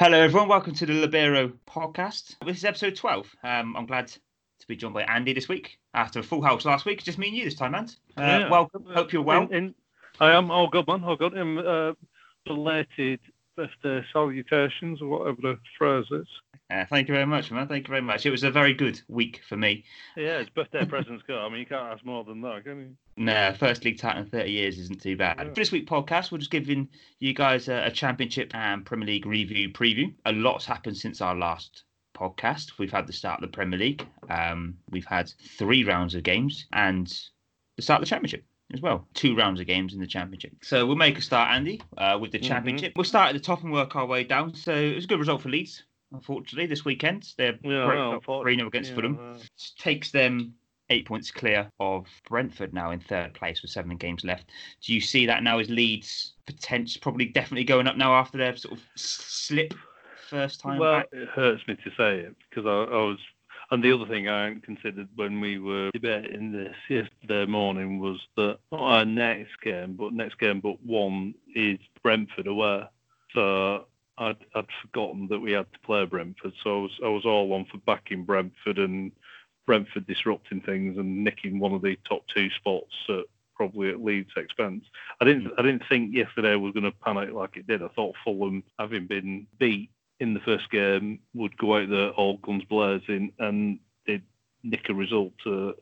Hello, everyone. Welcome to the Libero podcast. This is episode 12. Um, I'm glad to be joined by Andy this week after a full house last week. Just me and you this time, man. Uh, Yeah. Welcome. Hope you're well. In, in, I am all good, man. All good. Um, uh, belated birthday salutations, or whatever the phrase is. Uh, thank you very much, man. Thank you very much. It was a very good week for me. Yeah, it's birthday presents go. I mean, you can't ask more than that, can you? No, first league title in 30 years isn't too bad. Yeah. For this week podcast, we're just giving you guys a, a championship and Premier League review preview. A lot's happened since our last podcast. We've had the start of the Premier League. Um, we've had three rounds of games and the start of the championship as well. Two rounds of games in the championship. So we'll make a start, Andy, uh, with the Mhm. championship. We'll start at the top and work our way down. So it was a good result for Leeds. Unfortunately, this weekend they're Yeah, great no, result, unfortunately, 3 against yeah, Fulham takes them eight points clear of Brentford now in third place with seven games left. Do you see that now as Leeds potential, probably definitely going up now after their sort of slip first time well, back? it hurts me to say it because I, I was. And the other thing I considered when we were debating this yesterday morning was that not our next game, but next game but one is Brentford away. So I'd, I'd forgotten that we had to play Brentford. So I was I was all on for backing Brentford and Brentford disrupting things and nicking one of the top two spots probably at Leeds' expense. I didn't I didn't think yesterday was going to panic like it did. I thought Fulham, having been beat in the first game, would go out there all guns blazing and they'd nick a result. Uh,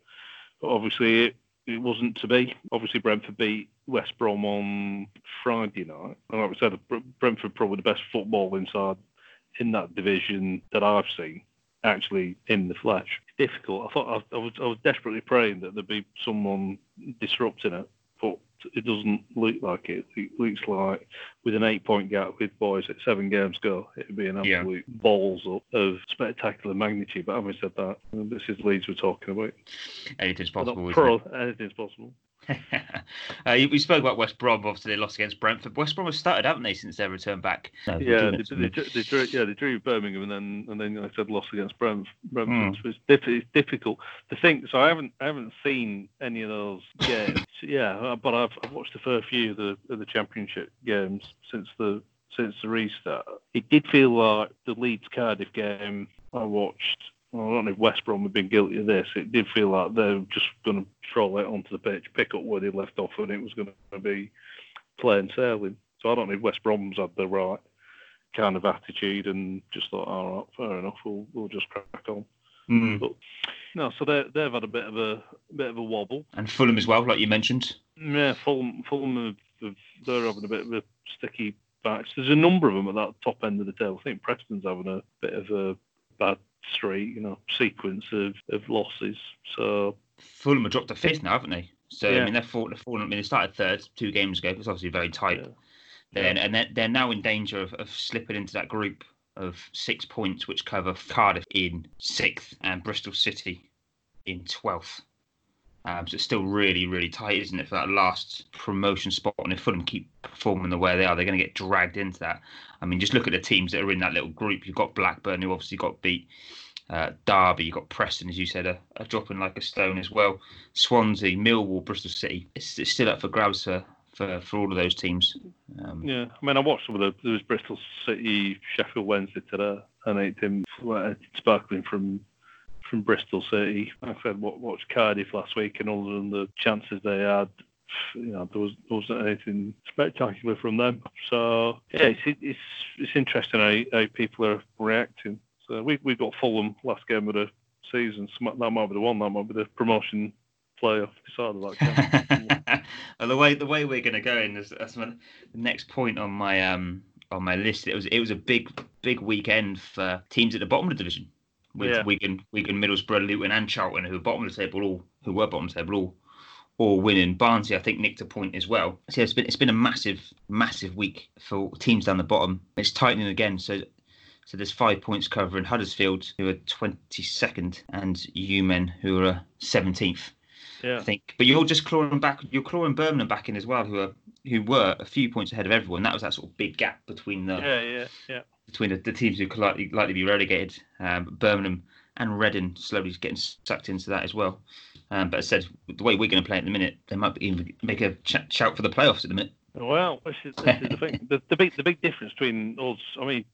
obviously, it, it wasn't to be. Obviously, Brentford beat West Brom on Friday night. And like we said, Brentford probably the best football inside in that division that I've seen. Actually, in the flesh, it's difficult. I thought I, I was I was desperately praying that there'd be someone disrupting it, but it doesn't look like it. It looks like with an eight-point gap with boys at seven games go, it'd be an Yeah. absolute balls up of spectacular magnitude. But having said that, this is Leeds we're talking about. Anything's possible. pro, anything's possible. It? uh, you- we spoke about West Brom. Obviously, they lost against Brentford. West Brom have started, haven't they, since their return back? No, Yeah, doing they, they, they, drew, yeah, they drew Birmingham and then and then like I said lost against Brent, Brentford. Hmm. So it's, diff- it's difficult to think. So I haven't I haven't seen any of those games. yeah, uh, but I've, I've watched the first few of the of the Championship games since the since the restart. It did feel like the Leeds Cardiff game I watched. Well, I don't know if West Brom have been guilty of this. It did feel like they were just going to throw it onto the pitch, pick up where they left off, and it was going to be plain sailing. So I don't know if West Brom's had the right kind of attitude and just thought, all right, fair enough, we'll we'll just crack on. Mm. But no, so they they've had a bit of a bit of a wobble. And Fulham as well, like you mentioned. Yeah, Fulham Fulham have, they're having a bit of a sticky patch. There's a number of them at that top end of the table. I think Preston's having a bit of a bad streak, you know, sequence of, of losses. So Fulham have dropped to fifth now, haven't they? So I mean, they're fallen. They're fallen. I mean, they started third two games ago. It's obviously very tight. yeah. then and they're, they're now in danger of, of slipping into that group of six points which cover Cardiff in sixth and Bristol City in 12th. Um, so it's still really, really tight, isn't it, for that last promotion spot? And if Fulham keep performing the way they are, they're going to get dragged into that. I mean, just look at the teams that are in that little group. You've got Blackburn, who obviously got beat. Uh, Derby, you've got Preston, as you said, are, are dropping like a stone as well. Swansea, Millwall, Bristol City. It's, it's still up for grabs for, for, for all of those teams. Um, Yeah, I mean, I watched some of the there was Bristol City, Sheffield Wednesday today, and it did sparkling from from Bristol City. I said watched Cardiff last week, and other than the chances they had, you know, there was wasn't anything spectacular from them. So yeah, it's it's it's interesting how, how people are reacting. So we we got Fulham last game of the season. So that might be the one. That might be the promotion playoff decided game. well, the way the way we're going to go in is that's my the next point on my um on my list. It was it was a big big weekend for teams at the bottom of the division with Yeah. Wigan, Wigan, Middlesbrough, Luton, and Charlton, who are bottom of the table, all who were bottom of the table, all all winning. Barnsley, I think, nicked a point as well. So it's been it's been a massive massive week for teams down the bottom. It's tightening again. So. So there's five points covering Huddersfield, who are 22nd, and UMen, who are 17th. yeah. I think. But you're just clawing back. You're clawing Birmingham back in as well, who are who were a few points ahead of everyone. That was that sort of big gap between the Yeah, yeah, yeah. Between the, the teams who could likely likely be relegated. Um, Birmingham and Reading slowly getting sucked into that as well. Um, but I said, the way we're going to play at the minute, they might even make a ch- shout for the playoffs at the minute. Well, this is, this is the thing. The, the big the big difference between us. I mean,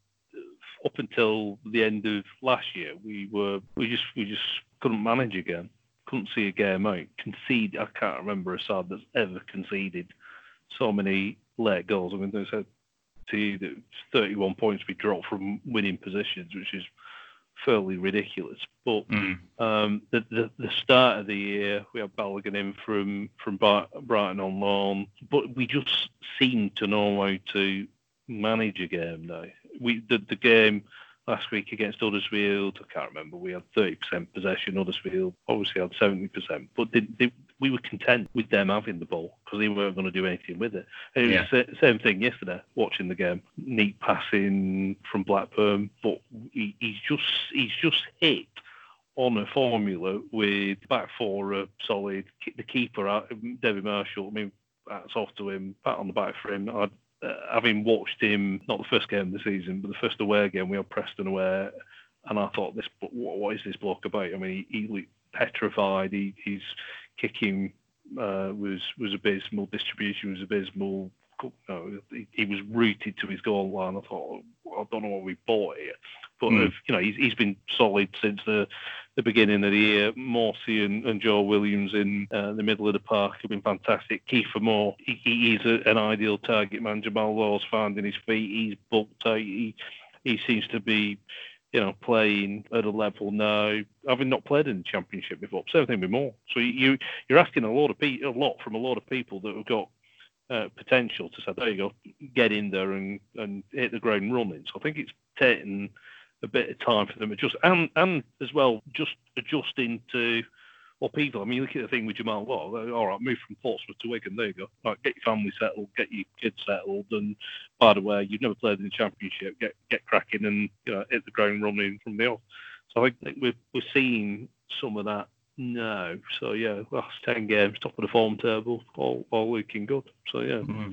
up until the end of last year, we were we just we just couldn't manage again. Couldn't see a game out. Concede. I can't remember a side that's ever conceded so many late goals. I mean, there's to you that 31 points we dropped from winning positions, which is fairly ridiculous. But mm. um, the, the, the start of the year, we had Balogun in from from Brighton on loan, but we just seem to know how to manage a game now. We the, the game last week against Huddersfield, I can't remember. We had 30% possession. Huddersfield obviously had 70%, but they, they, we were content with them having the ball because they weren't going to do anything with it. And it yeah. was the same thing yesterday, watching the game. Neat passing from Blackburn, but he, he's just he's just hit on a formula with back four uh, solid. The keeper, uh, David Marshall. I mean, hats off to him. Pat on the back for him. I uh, having watched him, not the first game of the season, but the first away game, we had Preston away, and I thought, this, what, what is this bloke about? I mean, he, he looked petrified. He, his kicking uh, was was abysmal. Distribution was abysmal. No, he, he, was rooted to his goal line. I thought, I don't know what we bought here, but mm. you know, he's, he's been solid since the the beginning of the year. Morsy and, and Joe Williams in uh, the middle of the park have been fantastic. Kieffer Moore, he, he's a, an ideal target man. Jamal Lowe's finding his feet. He's booked. He, he seems to be, you know, playing at a level now, having not played in the championship before. Same thing with Moore. So you you're asking a lot of pe- a lot from a lot of people that have got uh, potential to say, there you go, get in there and, and hit the ground running. So I think it's taken a bit of time for them to adjust, and and as well just adjusting to people. I mean, look at the thing with Jamal Lowe. All right, move from Portsmouth to Wigan. There you go. Right, get your family settled, get your kids settled, and by the way, you've never played in the championship. Get get cracking and you know hit the ground running from the off. So I think we're we're seeing some of that no. So yeah, last ten games, top of the form table, all all looking good. So yeah. Mm-hmm.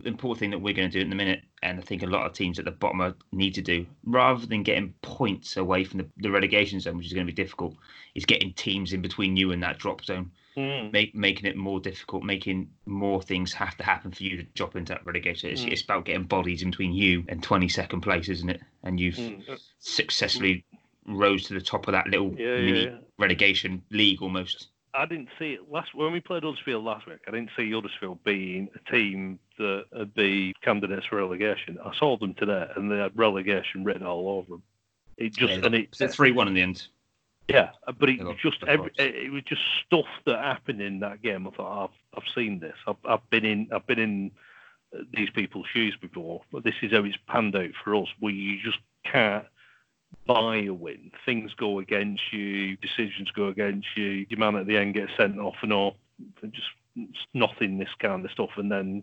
The important thing that we're going to do in a minute, and I think a lot of teams at the bottom need to do, rather than getting points away from the, the relegation zone, which is going to be difficult, is getting teams in between you and that drop zone, mm. make, making it more difficult, making more things have to happen for you to drop into that relegation. It's, mm. it's about getting bodies in between you and 22nd place, isn't it? And you've mm. successfully rose to the top of that little yeah, mini yeah, yeah. relegation league almost. I didn't see it last when we played Huddersfield last week. I didn't see Huddersfield being a team that would be candidates for relegation. I saw them today, and they had relegation written all over them. It just yeah, and it three one in the end. Yeah, uh, but it just every, it was just stuff that happened in that game. I thought I've I've seen this. I've, I've been in I've been in uh, these people's shoes before, but this is how it's panned out for us. Where you just can't buy a win. Things go against you, decisions go against you. Your man at the end gets sent off and all, just nothing this kind of stuff. And then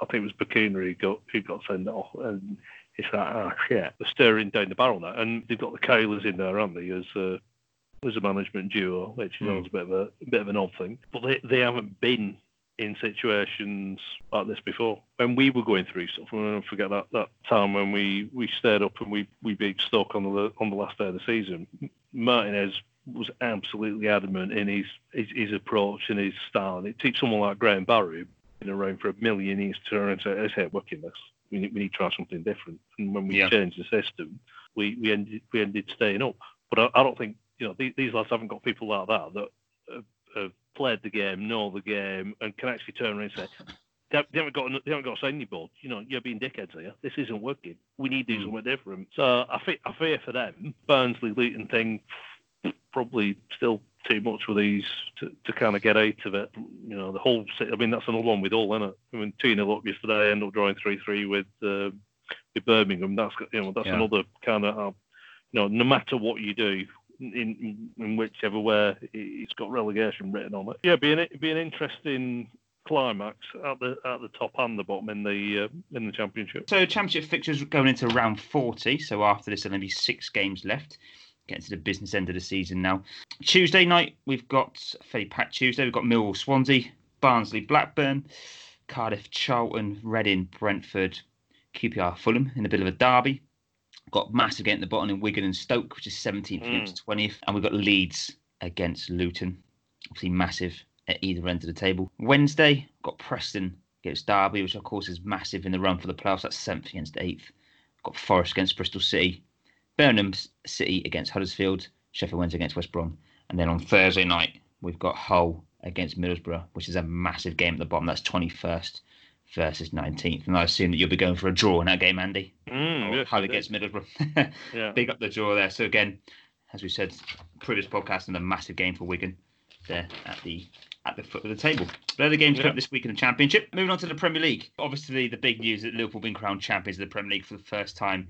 I think it was Bacuna who got who got sent off, and it's like, ah, oh, shit, they're staring down the barrel now. And they've got the Cowleys in there, haven't they, as a as a management duo, which mm. is a bit of a, a bit of an odd thing. But they they haven't been in situations like this before. When we were going through stuff, don't forget that, that time when we, we stayed up and we, we beat Stoke on the on the last day of the season. Martinez was absolutely adamant in his, his, his approach and his style. And it took someone like Graham Barrow been around for a million years to turn and say, "Let's hey, working this. We need, we need to try something different." And when we yeah. changed the system, we, we ended we ended staying up. But I, I don't think you know these, these lads haven't got people like that that have, have played the game, know the game, and can actually turn around and say, they haven't got they haven't got a signing board. You know, you're being dickheads here. This isn't working. We need to do hmm. something different. So I fear, I fear for them. Barnsley Luton thing probably still too much for these to, to kind of get out of it. You know, the whole. I mean, that's another one with all in it. I mean, two 0 up yesterday, end up drawing three three with uh, with Birmingham. That's you know that's yeah. another kind of. Uh, you know, no matter what you do, in, in whichever way it's got relegation written on it. Yeah, be an be an interesting climax at the at the top and the bottom in the uh, in the championship. So championship fixtures going into round forty. So after this, there'll be six games left. Getting to the business end of the season now. Tuesday night we've got fairly packed Tuesday. We've got Millwall Swansea, Barnsley Blackburn, Cardiff Charlton, Reading Brentford, QPR Fulham in a bit of a derby got massive against the bottom in Wigan and Stoke, which is 17th mm. to 20th. And we've got Leeds against Luton. Obviously, massive at either end of the table. Wednesday, got Preston against Derby, which of course is massive in the run for the playoffs. That's 7th against 8th. Got Forest against Bristol City. Birmingham City against Huddersfield, Sheffield Wednesday against West Brom, and then on Thursday night we've got Hull against Middlesbrough, which is a massive game at the bottom. That's 21st versus 19th, and I assume that you'll be going for a draw in that game, Andy. Mm, yes, Hull it against is. Middlesbrough. Yeah. Big up the draw there. So again, as we said, previous podcast, and a massive game for Wigan there at the at the foot of the table. They're the games Yeah. up this week in the Championship. Moving on to the Premier League. Obviously, the big news that Liverpool have been crowned champions of the Premier League for the first time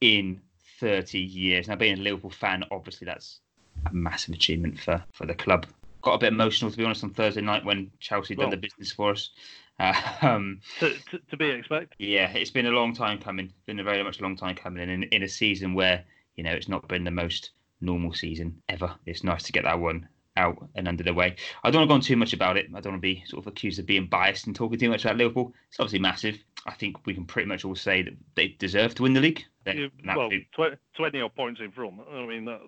in 30 years. Now, being a Liverpool fan, obviously that's a massive achievement for for the club. Got a bit emotional to be honest on Thursday night when Chelsea done the business for us. Um, To, to, to be expected. yeah, it's been a long time coming. Been a very much a long time coming, and in, in a season where you know it's not been the most normal season ever. It's nice to get that one out and under the way. I don't want to go on too much about it. I don't want to be sort of accused of being biased and talking too much about Liverpool. It's obviously massive. I think we can pretty much all say that they deserve to win the league. They're well, absolute- tw- 20 odd points in front. I mean, that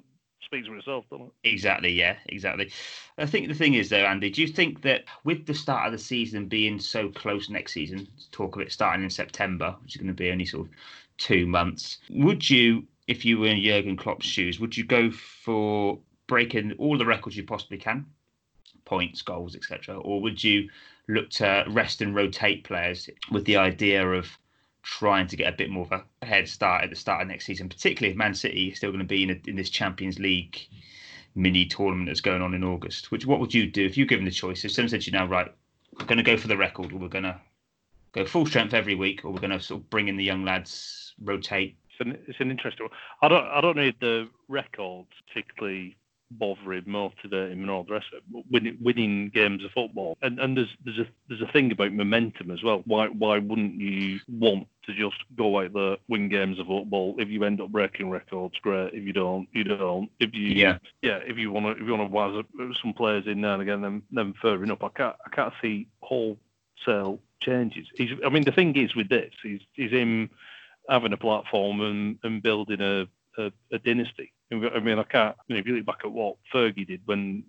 speaks for itself, doesn't it? Exactly, yeah, exactly. I think the thing is, though, Andy, do you think that with the start of the season being so close next season, talk of it starting in September, which is going to be only sort of two months, would you, if you were in Jurgen Klopp's shoes, would you go for breaking all the records you possibly can, points, goals, etc., or would you look to rest and rotate players with the idea of trying to get a bit more of a head start at the start of next season, particularly if Man City is still going to be in, a, in this Champions League mini tournament that's going on in August. Which what would you do if you're given the choice? If someone said to you now, right, we're going to go for the record, or we're going to go full strength every week, or we're going to sort of bring in the young lads, rotate. It's an, it's an interesting one. I don't I don't need the record particularly bothering, motivating, and all the rest of it. Winning, winning games of football, and and there's there's a there's a thing about momentum as well. Why why wouldn't you want to just go out there, win games of football? If you end up breaking records, great. If you don't, you don't. If you Yeah. yeah, if you want to if you want to wazz some players in there and again, then then furthering up. I can't I can't see wholesale changes. He's, I mean, the thing is with this, is is him having a platform and, and building a, a, a dynasty. I mean, I can't. You know, if you look back at what Fergie did when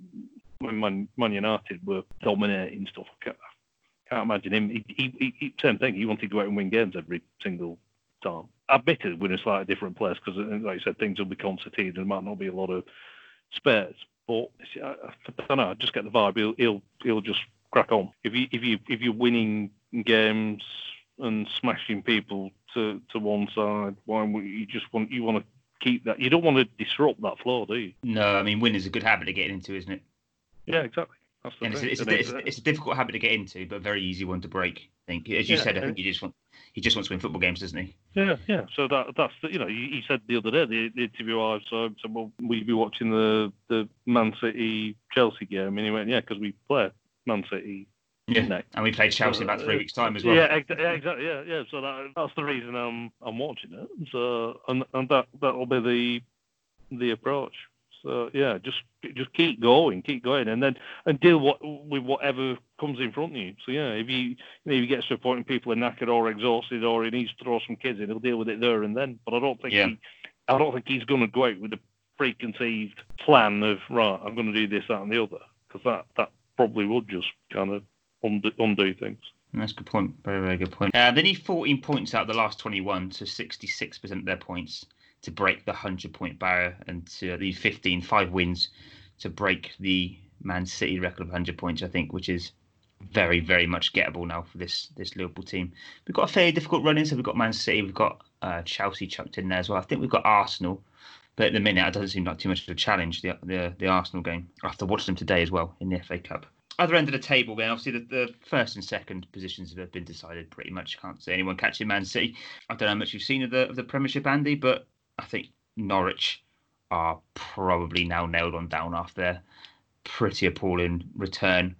when Man, United were dominating stuff, I can't, I can't imagine him. He, he, he, same thing. He wanted to go out and win games every single time. Admittedly, with a slightly different place because, uh, like you said, things will be concertinaed and there might not be a lot of spares. But I, I don't know. I just get the vibe. He'll he'll, he'll just crack on. If you if you if you're winning games and smashing people to, to one side, why would you just want you want to keep that? You don't want to disrupt that flow, do you? No, I mean, winning is a good habit to get into, isn't it? Yeah, exactly. That's the And it's, it's, a, it's, it's a difficult habit to get into, but a very easy one to break. I think, as you Yeah, said, I think you just want he just wants to win football games, doesn't he? Yeah, yeah. So that that's the, you know he, he said the other day the, the interview I so so well we'd be watching the the Man City Chelsea game and he went yeah because we play Man City Yeah. And we played Chelsea about three uh, weeks' time as well. Yeah, ex- yeah, exactly. Yeah, yeah. So that, that's the reason I'm I'm watching it. So uh, and and that that'll be the the approach. So yeah, just just keep going, keep going, and then and deal what with whatever comes in front of you. So yeah, if you you know, if he gets to a point and people are knackered or exhausted or he needs to throw some kids in, he'll deal with it there and then. But I don't think Yeah. he, I don't think he's going to go out with a preconceived plan of right, I'm going to do this, that, and the other, because that that probably would just kind of undo, undo things. That's a good point. Very, very good point. Uh, they need 14 points out of the last 21 to 66% of their points to break the 100 point barrier and to the 15, five wins to break the Man City record of 100 points, I think, which is very, very much gettable now for this this Liverpool team. We've got a fairly difficult run in, so we've got Man City, we've got uh, Chelsea chucked in there as well. I think we've got Arsenal, but at the minute it doesn't seem like too much of a challenge. The the, the Arsenal game. I have to watch them today as well in the FA Cup. Other end of the table, then obviously the, the first and second positions have been decided pretty much. Can't see anyone catching Man City. I don't know how much you've seen of the of the Premiership, Andy, but I think Norwich are probably now nailed on down after their pretty appalling return.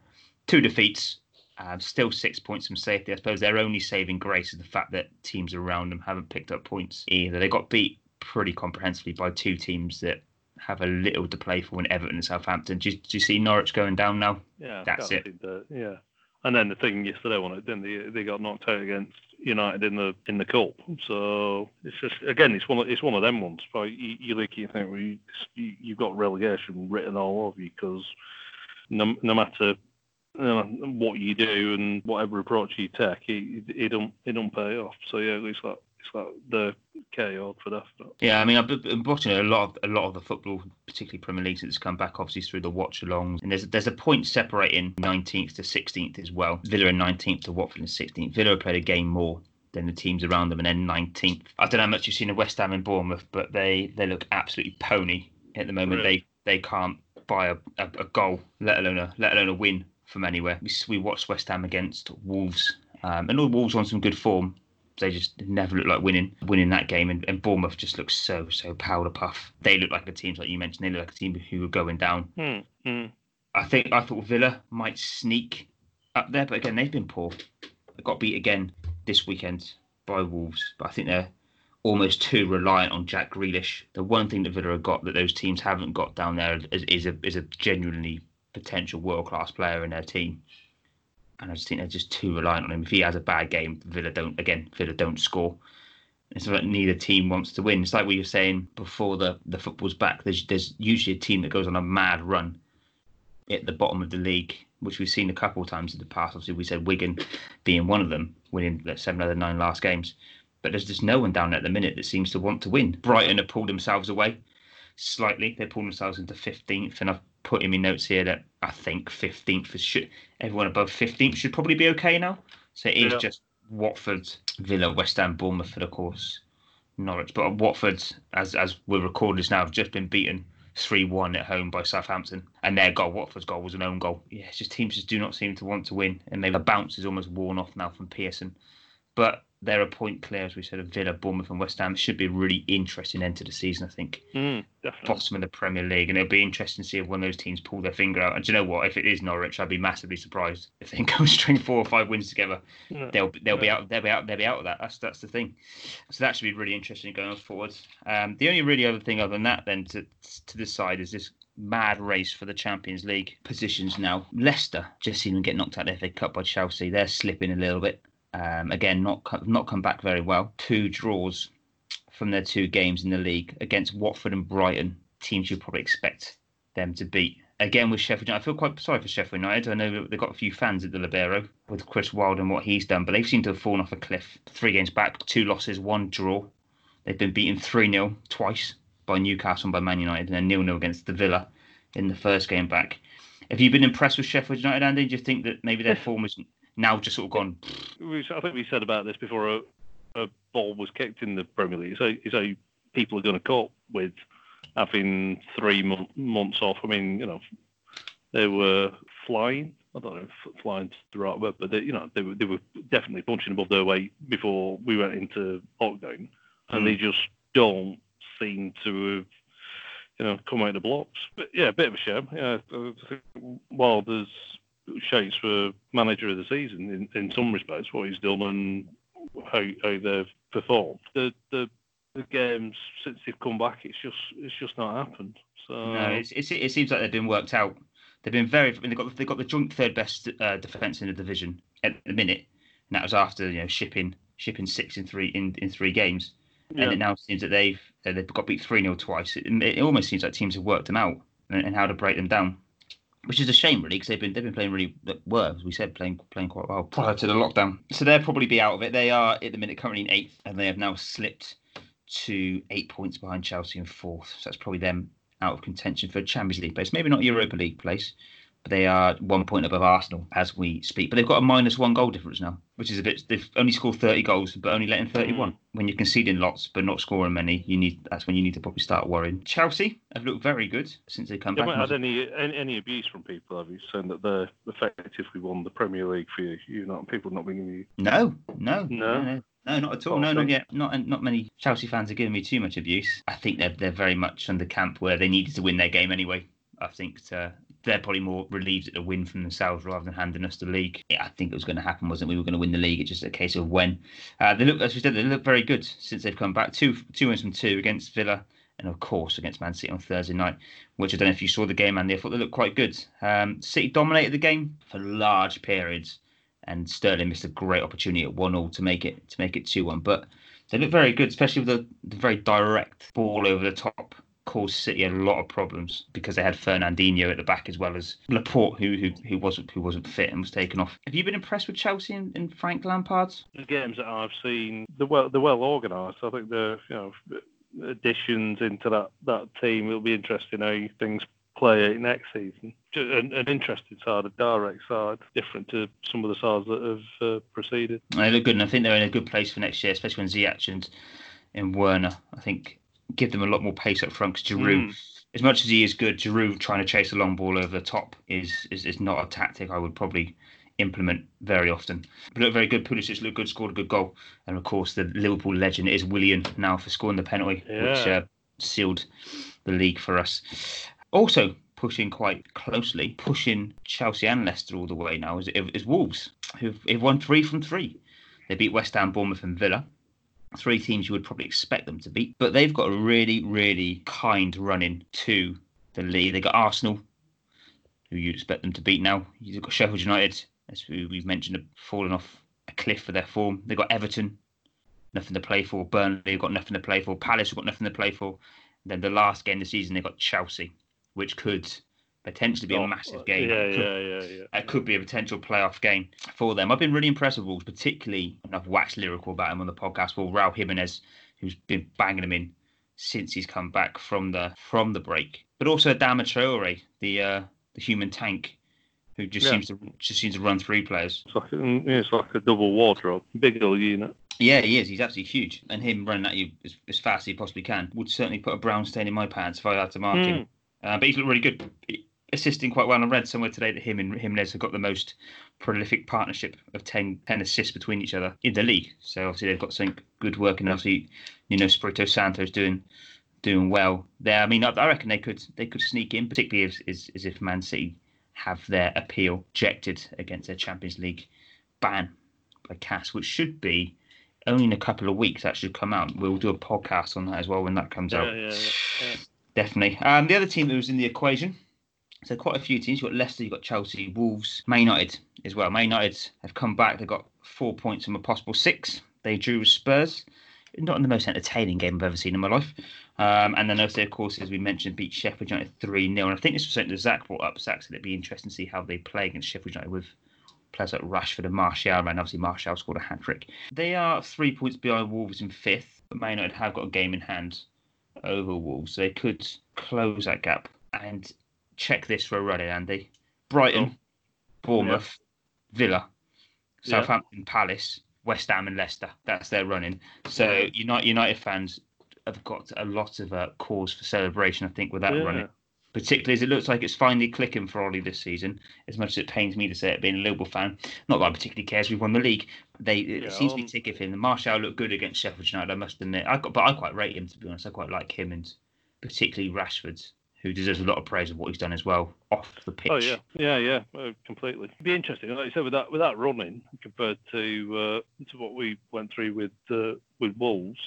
Two defeats, um, still six points from safety. I suppose their only saving grace is the fact that teams around them haven't picked up points either. They got beat pretty comprehensively by two teams that have a little to play for in Everton and Southampton. Do you, do you see Norwich going down now? Yeah, That's it. that, yeah. And then the thing yesterday, wasn't it? Then they they got knocked out against United in the in the cup. So it's just again, it's one of it's one of them ones. But you, you look, you think, well, you, you you've got relegation written all over you because no, no matter you know, what you do and whatever approach you take, it, it don't it don't pay off. So yeah, it looks like it's like the KO for that. Yeah, I mean, I've been watching a lot of a lot of the football, particularly Premier League, since it's come back, obviously through the watch-alongs. And there's there's a point separating 19th to 16th as well. Villa in 19th to Watford in 16th. Villa played a game more than the teams around them, and then 19th. I don't know how much you've seen of West Ham and Bournemouth, but they they look absolutely pony at the moment. Really? They they can't buy a, a, a, goal, let alone a let alone a win from anywhere. We, we watched West Ham against Wolves, um, and all Wolves on some good form. They just never look like winning winning that game, and, and Bournemouth just looks so so powder puff. They look like a team like you mentioned. They look like a team who were going down. Mm-hmm. I think I thought Villa might sneak up there, but again they've been poor. They got beat again this weekend by Wolves, but I think they're almost too reliant on Jack Grealish. The one thing that Villa have got that those teams haven't got down there is, is a is a genuinely potential world class player in their team. And I just think they're just too reliant on him. If he has a bad game, Villa don't again, Villa don't score. It's like neither team wants to win. It's like we were saying before the, the football's back. There's there's usually a team that goes on a mad run at the bottom of the league, which we've seen a couple of times in the past. Obviously, we said Wigan being one of them, winning seven out of nine last games. But there's just no one down at the minute that seems to want to win. Brighton have pulled themselves away slightly. They pulled themselves into 15th, and I've put in my notes here that I think 15th is should everyone above 15th should probably be okay now. So it is yeah. just Watford, Villa, West Ham, Bournemouth, of course, Norwich. But Watford, as as we're recording this now, have just been beaten three one at home by Southampton, and their goal, Watford's goal, was an own goal. Yeah, it's just teams just do not seem to want to win, and maybe the bounce is almost worn off now from Pearson. But they're a point clear, as we said, of Villa, Bournemouth, and West Ham. It should be a really interesting end to the season, I think. Mm, Bottom of the Premier League, and it'll be interesting to see if one of those teams pull their finger out. And do you know what? If it is Norwich, I'd be massively surprised if they go string four or five wins together. Yeah. They'll they'll yeah. be out they'll be out they'll be out of that. That's that's the thing. So that should be really interesting going forward. Um, the only really other thing other than that, then to to decide is this mad race for the Champions League positions now. Leicester just seen them get knocked out of the FA Cup by Chelsea. They're slipping a little bit. Um, again, not not come back very well. Two draws from their two games in the league against Watford and Brighton, teams you probably expect them to beat. Again with Sheffield United, I feel quite sorry for Sheffield United. I know they've got a few fans at the Libero with Chris Wilder and what he's done, but they seem to have fallen off a cliff. Three games back, two losses, one draw. They've been beaten 3 0 twice by Newcastle and by Man United, and then nil 0 against the Villa in the first game back. Have you been impressed with Sheffield United, Andy? Do you think that maybe their form is now just sort of gone. I think we said about this before a, a ball was kicked in the Premier League. So, so people are going to cope with having three months off. I mean, you know, they were flying. I don't know if flying the right word, but they, you know, they were, they were definitely punching above their weight before we went into lockdown, and mm. they just don't seem to have, you know, come out of the blocks. But yeah, a bit of a shame. Yeah, while there's shouts for manager of the season in, in some respects, what he's done and how, how they've performed. The, the the games since they've come back, it's just it's just not happened. So no, it's, it's, it seems like they've been worked out. They've been very. I mean, They've got they've got the joint third best uh, defense in the division at the minute, and that was after you know shipping shipping six in three in, in three games. Yeah. And it now seems that they've they've got beat three 0 twice. It, it, almost seems like teams have worked them out and, and how to break them down which is a shame really because they've been they've been playing really were as we said playing playing quite well prior to the lockdown. So they'll probably be out of it. They are at the minute currently in eighth, and they have now slipped to eight points behind Chelsea in fourth. So that's probably them out of contention for a Champions League place. Maybe not Europa League place, they are one point above Arsenal as we speak. But they've got a minus one goal difference now, which is a bit. They've only scored thirty goals, but only letting thirty-one. Mm. When you're conceding lots but not scoring many, you need that's when you need to probably start worrying. Chelsea have looked very good since they come you back. Haven't had any, any, any abuse from people, have you? Saying that they're effectively won the Premier League for you. You not people not ringing you. No, no, no. no. No, not at all. No, not yet. Not not many Chelsea fans are giving me too much abuse. I think they're they're very much under camp where they needed to win their game anyway. I think to they're probably more relieved at the win from themselves rather than handing us the league. Yeah, I think it was going to happen, wasn't it? We were going to win the league. It's just a case of when. Uh, they look, as we said, they look very good since they've come back. Two two wins from two against Villa and of course against Man City on Thursday night, which I don't know if you saw the game, and I thought they looked quite good. Um, City dominated the game for large periods, and Sterling missed a great opportunity at one all to make it to make it two one. But they look very good, especially with the, the very direct ball over the top caused City a lot of problems because they had Fernandinho at the back as well as Laporte, who who, who wasn't who wasn't fit and was taken off. Have you been impressed with Chelsea and, and Frank Lampard? The games that I've seen, they're well they're well organised. I think they're you know additions into that that team. It'll be interesting how things play next season. An, an, interesting side, a direct side, different to some of the sides that have uh, preceded. They look good, and I think they're in a good place for next year, especially when Ziyech and, and Werner. I think give them a lot more pace up front. Because Giroud, mm. as much as he is good, Giroud trying to chase a long ball over the top is, is is not a tactic I would probably implement very often. But look very good. Pulisic looked good, scored a good goal, and of course the Liverpool legend is Willian now for scoring the penalty, yeah. which uh, sealed the league for us. Also pushing quite closely, pushing Chelsea and Leicester all the way now is, is Wolves, who've, who've won three from three. They beat West Ham, Bournemouth, and Villa. Three teams you would probably expect them to beat, but they've got a really, really kind run in to the league. They've got Arsenal, who you'd expect them to beat now. You've got Sheffield United, as we've mentioned, have fallen off a cliff for their form. They've got Everton, nothing to play for. Burnley they've got nothing to play for. Palace have got nothing to play for. And then the last game of the season, they've got Chelsea, which could potentially be a massive game. Yeah, yeah, yeah, yeah. It could be a potential playoff game for them. I've been really impressed with Wolves, particularly, and I've waxed lyrical about him on the podcast. Well, Raul Jimenez, who's been banging them in since he's come back from the from the break, but also Adama Traore, the uh, the human tank, who just yeah. seems to just seems to run through players. It's like a, it's like a double wardrobe, big old unit. Yeah, he is. He's absolutely huge, and him running at you as, as fast as he possibly can would certainly put a brown stain in my pants if I had to mark mm. him. Uh, but he's looked really good assisting quite well. I read somewhere today that him and Jimenez have got the most prolific partnership of 10, 10 assists between each other in the league. So obviously they've got some good work, and obviously you know Espirito Santo's doing doing well there. I mean, I, I reckon they could they could sneak in, particularly as if Man City have their appeal rejected against their Champions League ban by CAS, which should be only in a couple of weeks. That should come out. We'll do a podcast on that as well when that comes yeah, out. Yeah, yeah, Definitely. Um, the other team that was in the equation so quite a few teams. You've got Leicester, you've got Chelsea, Wolves, Man United as well. Man United have come back. They've got four points from a possible six. They drew with Spurs. Not in the most entertaining game I've ever seen in my life. Um, and then also, of course, as we mentioned, beat Sheffield United 3 0. And I think this was something that Zach brought up. Zach said it'd be interesting to see how they play against Sheffield United with players like Rashford and Martial. And obviously, Martial scored a hat trick. They are three points behind Wolves in fifth, but Man United have got a game in hand over Wolves. So they could close that gap. And check this for a run in, Andy. Brighton. Bournemouth, yeah. Villa, Southampton, yeah. Palace, West Ham, and Leicester. That's their running. So United, United fans have got a lot of uh, cause for celebration, I think, with that yeah. running. Particularly as it looks like it's finally clicking for Ollie this season. As much as it pains me to say it, being a Liverpool fan, not that I particularly cares. We've won the league. They it yeah, seems um, to be um, ticking for him. The Martial looked good against Sheffield United. I must admit, I got, but I quite rate him to be honest. I quite like him and particularly Rashford's who deserves a lot of praise of what he's done as well off the pitch. Oh yeah, yeah, yeah, uh, completely. It'd be interesting, like you said, with that with that running compared to uh, to what we went through with uh, with Wolves.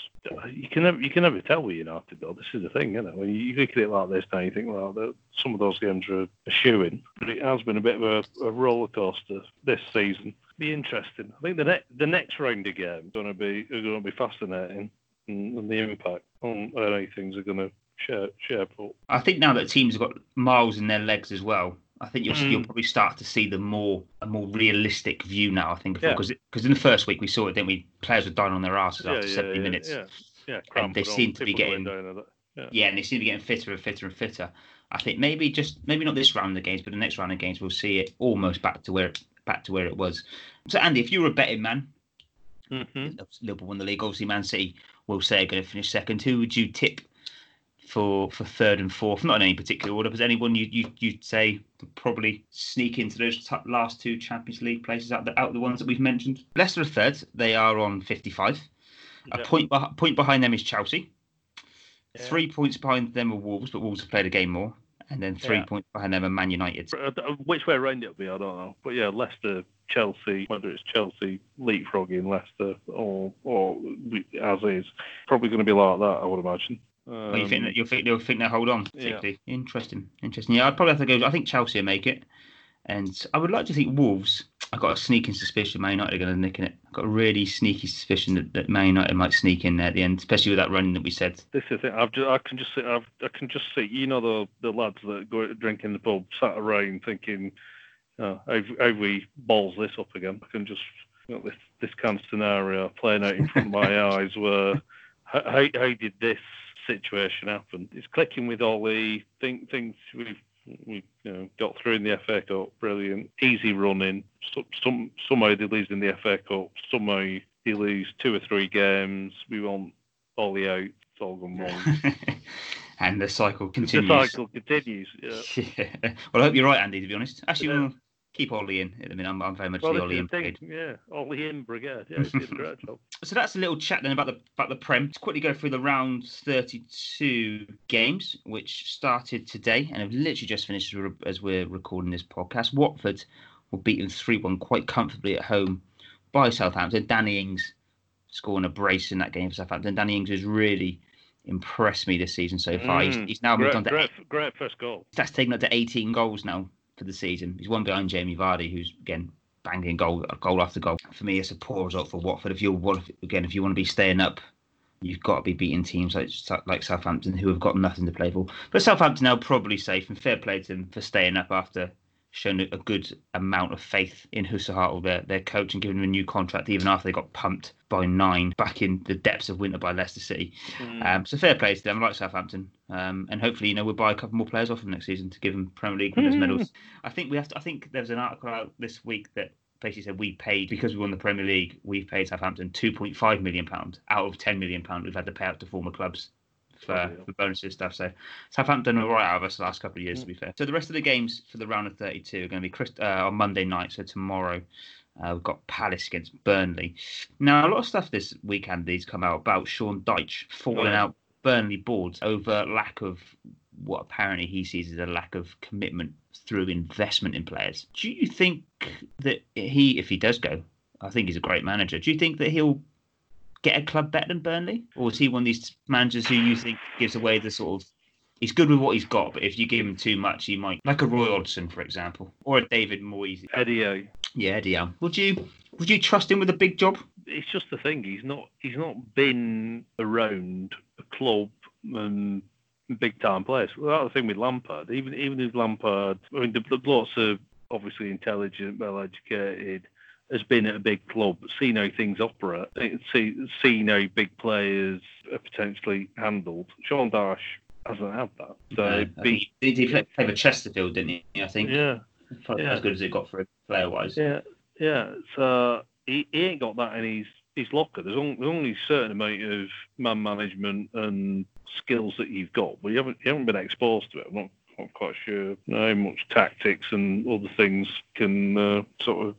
You can never you can never tell with United though. This is the thing, you know. When you look at it like this now, you think, well, the, some of those games are a shoe in, but it has been a bit of a, a roller coaster this season. Be interesting. I think the next the next round of games going to be going to be fascinating, and the impact on how things are going to share I think now that teams have got miles in their legs as well, I think you'll, mm. you'll probably start to see the more a more realistic view now. I think because yeah. because in the first week we saw it, then we players were dying on their asses yeah, after yeah, 70 minutes. Yeah, yeah. and they seem to be getting yeah. yeah, and they seem to be getting fitter and fitter and fitter. I think maybe just maybe not this round of games, but the next round of games we'll see it almost back to where it, back to where it was. So Andy, if you were a betting man, mm-hmm. Liverpool won the league. Obviously, Man City will say are going to finish second. Who would you tip for for third and fourth? Not in any particular order, but anyone you you you'd say probably sneak into those t- last two Champions League places out the out the ones that we've mentioned. Leicester are third; they are on fifty-five. Yeah. A point be- point behind them is Chelsea. Yeah. Three points behind them are Wolves, but Wolves have played a game more. And then three yeah. points behind them are Man United. Uh, uh, which way around it'll be, I don't know. But yeah, Leicester, Chelsea, whether it's Chelsea leapfrogging Leicester or or as is, probably going to be like that, I would imagine. Um, you think that you'll think they'll think they'll hold on? Particularly yeah. interesting, interesting. Yeah, I'd probably have to go. I think Chelsea will make it, and I would like to think Wolves. I've got a sneaking suspicion Man United are going to nick in it. I've got a really sneaky suspicion that, that Man United might sneak in there at the end, especially with that running that we said. This is it. I've just, I can just see. I've, I can just see. You know the the lads that go drinking in the pub, sat around thinking, oh, how, how we balls this up again. I can just you know, this this kind of scenario playing out in front of my eyes where how, how did this situation happened. It's clicking with all the thing, things we've we you know, got through in the FA Cup, brilliant, easy running. Some, some somehow they lose in the FA Cup, somehow they lose two or three games. We want all the out. It's all gone wrong. and the cycle continues. The cycle continues. Yeah. yeah. Well, I hope you're right, Andy. To be honest, actually, yeah. Keep Ollie in. I mean, I'm, I'm very much well, the Ollie in brigade. Yeah, Ollie in brigade. Yeah, he did a great job. So that's a little chat then about the about the Prem. Let's quickly go through the round 32 games, which started today and have literally just finished as we're recording this podcast. Watford were beaten 3-1 quite comfortably at home by Southampton. Danny Ings scoring a brace in that game for Southampton. Danny Ings has really impressed me this season so far. Mm, he's, he's, now great, moved on to great, great first goal. That's taken up to 18 goals now for the season. He's one behind Jamie Vardy, who's again banging goal goal after goal. For me, it's a poor result for Watford. If you again, if you want to be staying up, you've got to be beating teams like like Southampton, who have got nothing to play for. But Southampton are probably safe, and fair play to them for staying up after shown a good amount of faith in Hasenhüttl, their, their coach, and giving him a new contract even after they got pumped by nine back in the depths of winter by Leicester City. Mm. Um, so fair play to them, I like Southampton, um, and hopefully you know we'll buy a couple more players off them next season to give them Premier League winners mm. medals. I think we have to. I think there was an article out this week that basically said we paid because we won the Premier League. We've paid Southampton 2.5 million pound out of 10 million pound. We've had to pay out to former clubs for, for bonuses stuff. So Southampton are right out of us the last couple of years, to be fair. So the rest of the games for the round of 32 are going to be uh, on Monday night. So tomorrow. Uh, we've got Palace against Burnley. Now, a lot of stuff this weekend these come out about Sean Dyche falling oh, out Burnley boards over lack of what apparently he sees as a lack of commitment through investment in players. Do you think that he, if he does go, I think he's a great manager. Do you think that he'll get a club better than Burnley, or is he one of these managers who you think gives away the sort of he's good with what he's got, but if you give him too much, he might like a Roy Hodgson, for example, or a David Moyes. Eddie Howe. Yeah, Eddie Howe. Would you would you trust him with a big job? It's just the thing. He's not he's not been around a club and big time players. Well, that's the thing with Lampard. Even even with Lampard, I mean, the, the blokes are obviously intelligent, well educated has been at a big club, seen how things operate, see, seen how big players are potentially handled. Sean Dyche hasn't had that. So yeah, be, he, he played for Chesterfield, didn't he? I think. Yeah. yeah. As good as it got for him, player wise. Yeah. Yeah. So he, he ain't got that in his, his locker. There's only, there's only a certain amount of man management and skills that you've got, but you haven't you haven't been exposed to it. I'm not, not quite sure how much tactics and other things can uh, sort of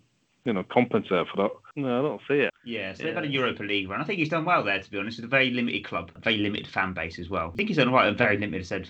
you know, compensate for that. No, I don't see it. Yeah, so they've had a Europa League run. I think he's done well there, to be honest. With a very limited club, a very limited fan base as well. I think he's done right. A very limited said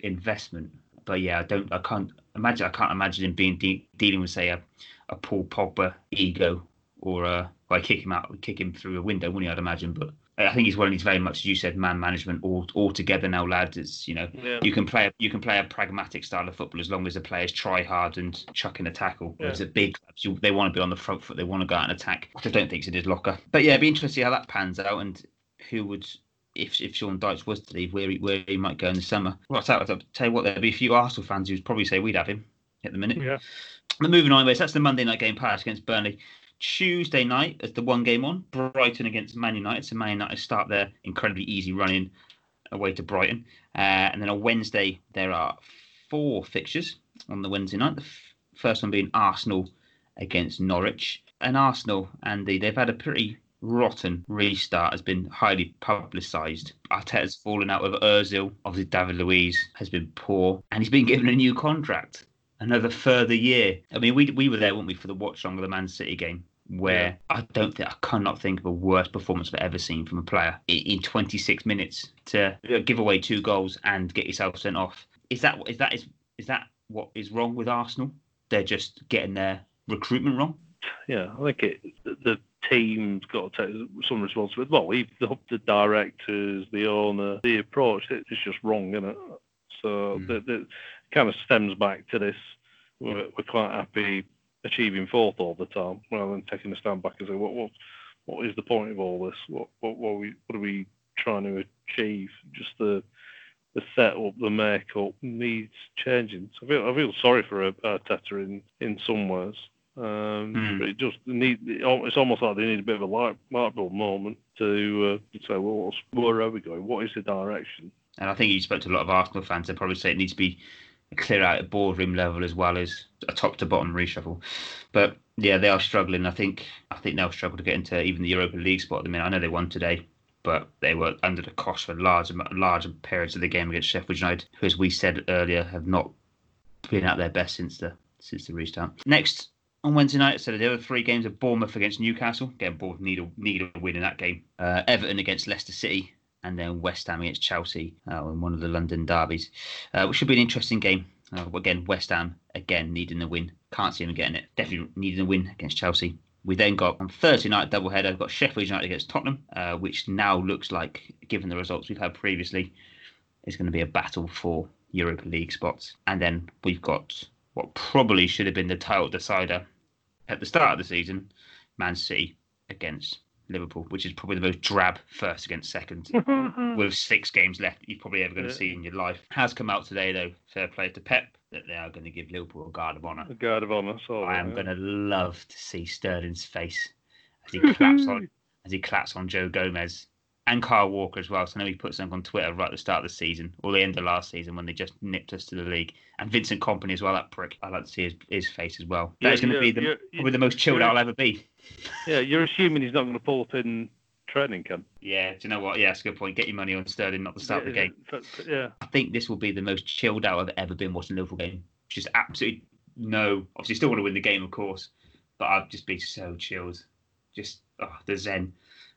investment. But yeah, I don't. I can't imagine. I can't imagine him being de- dealing with say a, a Paul Pogba ego or uh, like kick him out, kick him through a window, wouldn't you? I'd imagine, but I think he's one of these very much, as you said, man management all all together now, lads. It's you know yeah. you can play a, you can play a pragmatic style of football as long as the players try hard and chuck in a tackle. Yeah. It's a big clubs, you, they want to be on the front foot, they want to go out and attack. I don't think it's a locker, but yeah, it'd be interesting to see how that pans out and who would. If, if Sean Dyche was to leave, where he, where he might go in the summer. Well, I'll tell you what, there'd be a few Arsenal fans who'd probably say we'd have him at the minute. Yeah. But moving on, anyways, that's the Monday night game Palace against Burnley. Tuesday night as the one game on, Brighton against Man United. So Man United start their incredibly easy running away to Brighton. Uh, and then on Wednesday, there are four fixtures on the Wednesday night. The f- first one being Arsenal against Norwich. And Arsenal, Andy, they've had a pretty rotten restart, has been highly publicised. Arteta's fallen out with Ozil. Obviously, David Luiz has been poor. And he's been given a new contract another further year. I mean, we we were there, weren't we, for the watch long of the Man City game? Where yeah. I don't think I cannot think of a worse performance I've ever seen from a player in 26 minutes to give away two goals and get yourself sent off. Is that is that is is that what is wrong with Arsenal? They're just getting their recruitment wrong. Yeah, I think it, the team's got to take some responsibility. Well, the, the directors, the owner, the approach, it's just wrong, isn't it? So mm. it kind of stems back to this. We're, we're quite happy achieving fourth all the time, rather than taking a stand back and say, what what what is the point of all this? What what what are we what are we trying to achieve? Just the the setup, the makeup needs changing. So I feel I feel sorry for Arteta in in some ways. Um, mm. But it just need it's almost like they need a bit of a light, light bulb moment to, uh, to say, well, where are we going? What is the direction? And I think you spoke to a lot of Arsenal fans. They probably say it needs to be clear out at boardroom level as well as a top to bottom reshuffle. But yeah, they are struggling. I think I think they'll struggle to get into even the Europa League spot the minute. I know they won today, but they were under the cosh for large large periods of the game against Sheffield United, who, as we said earlier, have not been at their best since the since the restart. Next on Wednesday night, so the other three games of Bournemouth against Newcastle. Again, Bournemouth need a, need a win in that game. Uh, Everton against Leicester City, and then West Ham against Chelsea uh, in one of the London derbies, uh, which should be an interesting game. Uh, again, West Ham again needing the win. Can't see them getting it. Definitely needing a win against Chelsea. We then got on Thursday night doubleheader. We've got Sheffield United against Tottenham, uh, which now looks like, given the results we've had previously, is going to be a battle for Europa League spots. And then we've got what probably should have been the title decider at the start of the season, Man City against Liverpool, which is probably the most drab first against second, with six games left you're probably ever going to yeah. see in your life. Has come out today though, fair play to Pep, that they are going to give Liverpool a guard of honour. A guard of honour. So I am yeah. going to love to see Sterling's face as he claps on as he claps on Joe Gomez and Kyle Walker as well. So I know he put something on Twitter right at the start of the season, or the end of last season when they just nipped us to the league. And Vincent Kompany as well, that prick. I like to see his, his face as well. That's yeah, going to be the, probably the most chilled I'll ever be. Yeah, you're assuming he's not going to pull up in training camp. Yeah, do you know what? Yeah, that's a good point. Get your money on Sterling, not the start yeah, of the game. But, yeah. I think this will be the most chilled out I've ever been watching a Liverpool game. Just absolutely no. Obviously, still want to win the game, of course, but I'd just be so chilled. Just oh, the zen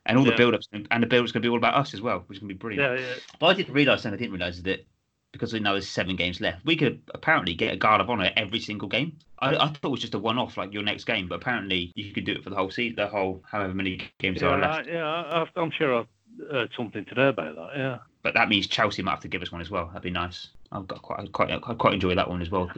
and all yeah. the build-ups and the build-up's going to be all about us as well, which is going to be brilliant. Yeah, yeah. But I didn't realise, and I didn't realise that because we know there's seven games left, we could apparently get a guard of honour every single game. I, I, thought it was just a one-off, like your next game, but apparently you could do it for the whole season, the whole however many games yeah, are left. yeah, I'm sure I've heard something today about that. Yeah. But that means Chelsea might have to give us one as well. That'd be nice. I've got quite, quite, I quite enjoy that one as well.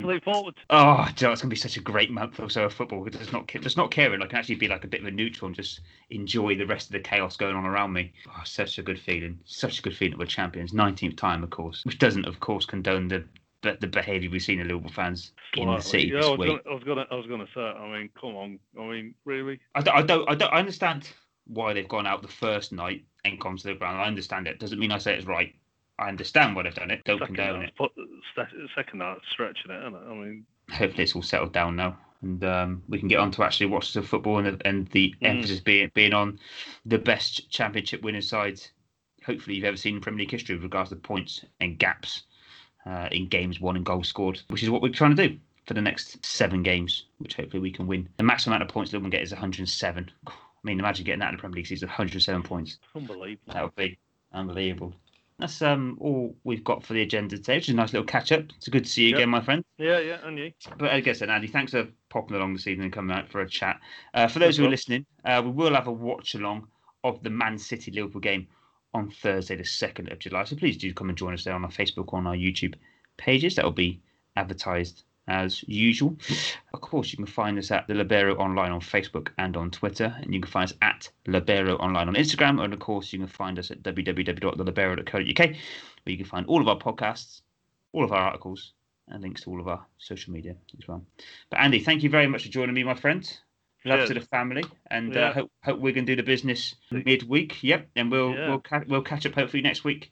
Look forward. Oh, you know, it's gonna be such a great month or so of football. Just not, just not caring. I can actually be like a bit of a neutral and just enjoy the rest of the chaos going on around me. Oh, such a good feeling. Such a good feeling. We're champions. 19th time, of course, which doesn't, of course, condone the the behaviour we've seen in Liverpool fans in the city yeah, this I was, week. Gonna, I was gonna, I was gonna say. I mean, come on. I mean, really? I don't, I don't, I don't. I understand why they've gone out the first night and come to the ground. I understand it. Doesn't mean I say it's right. I understand why they've done it. Don't second condone it. Put, second night stretching it, isn't it? I mean, hopefully it's all settled down now, and um, we can get on to actually watch the football and, and the mm. emphasis being being on the best championship winning sides. Hopefully, you've ever seen in Premier League history with regards to points and gaps uh, in games won and goals scored, which is what we're trying to do for the next seven games, which hopefully we can win. The maximum amount of points Liverpool get is 107. I mean, imagine getting that in the Premier League season, 107 points. Unbelievable. That would be unbelievable. That's um all we've got for the agenda today, which is a nice little catch up. It's good to see you yep. again, my friend. Yeah, yeah, and you. But I guess, then, Andy, thanks for popping along this evening and coming out for a chat. Uh, for those who are listening, uh, we will have a watch along of the Man City Liverpool game on Thursday, the 2nd of July. So please do come and join us there on our Facebook or on our YouTube pages. That will be advertised as usual. Of course, you can find us at the Libero Online on Facebook and on Twitter, and you can find us at Libero Online on Instagram, and of course, you can find us at www.thelibero.co.uk, where you can find all of our podcasts, all of our articles, and links to all of our social media as well. But Andy, thank you very much for joining me, my friend. Love to the family, and uh, yeah. uh, hope hope we can do the business midweek. Yep, and we'll yeah. we'll ca- we'll catch up hopefully next week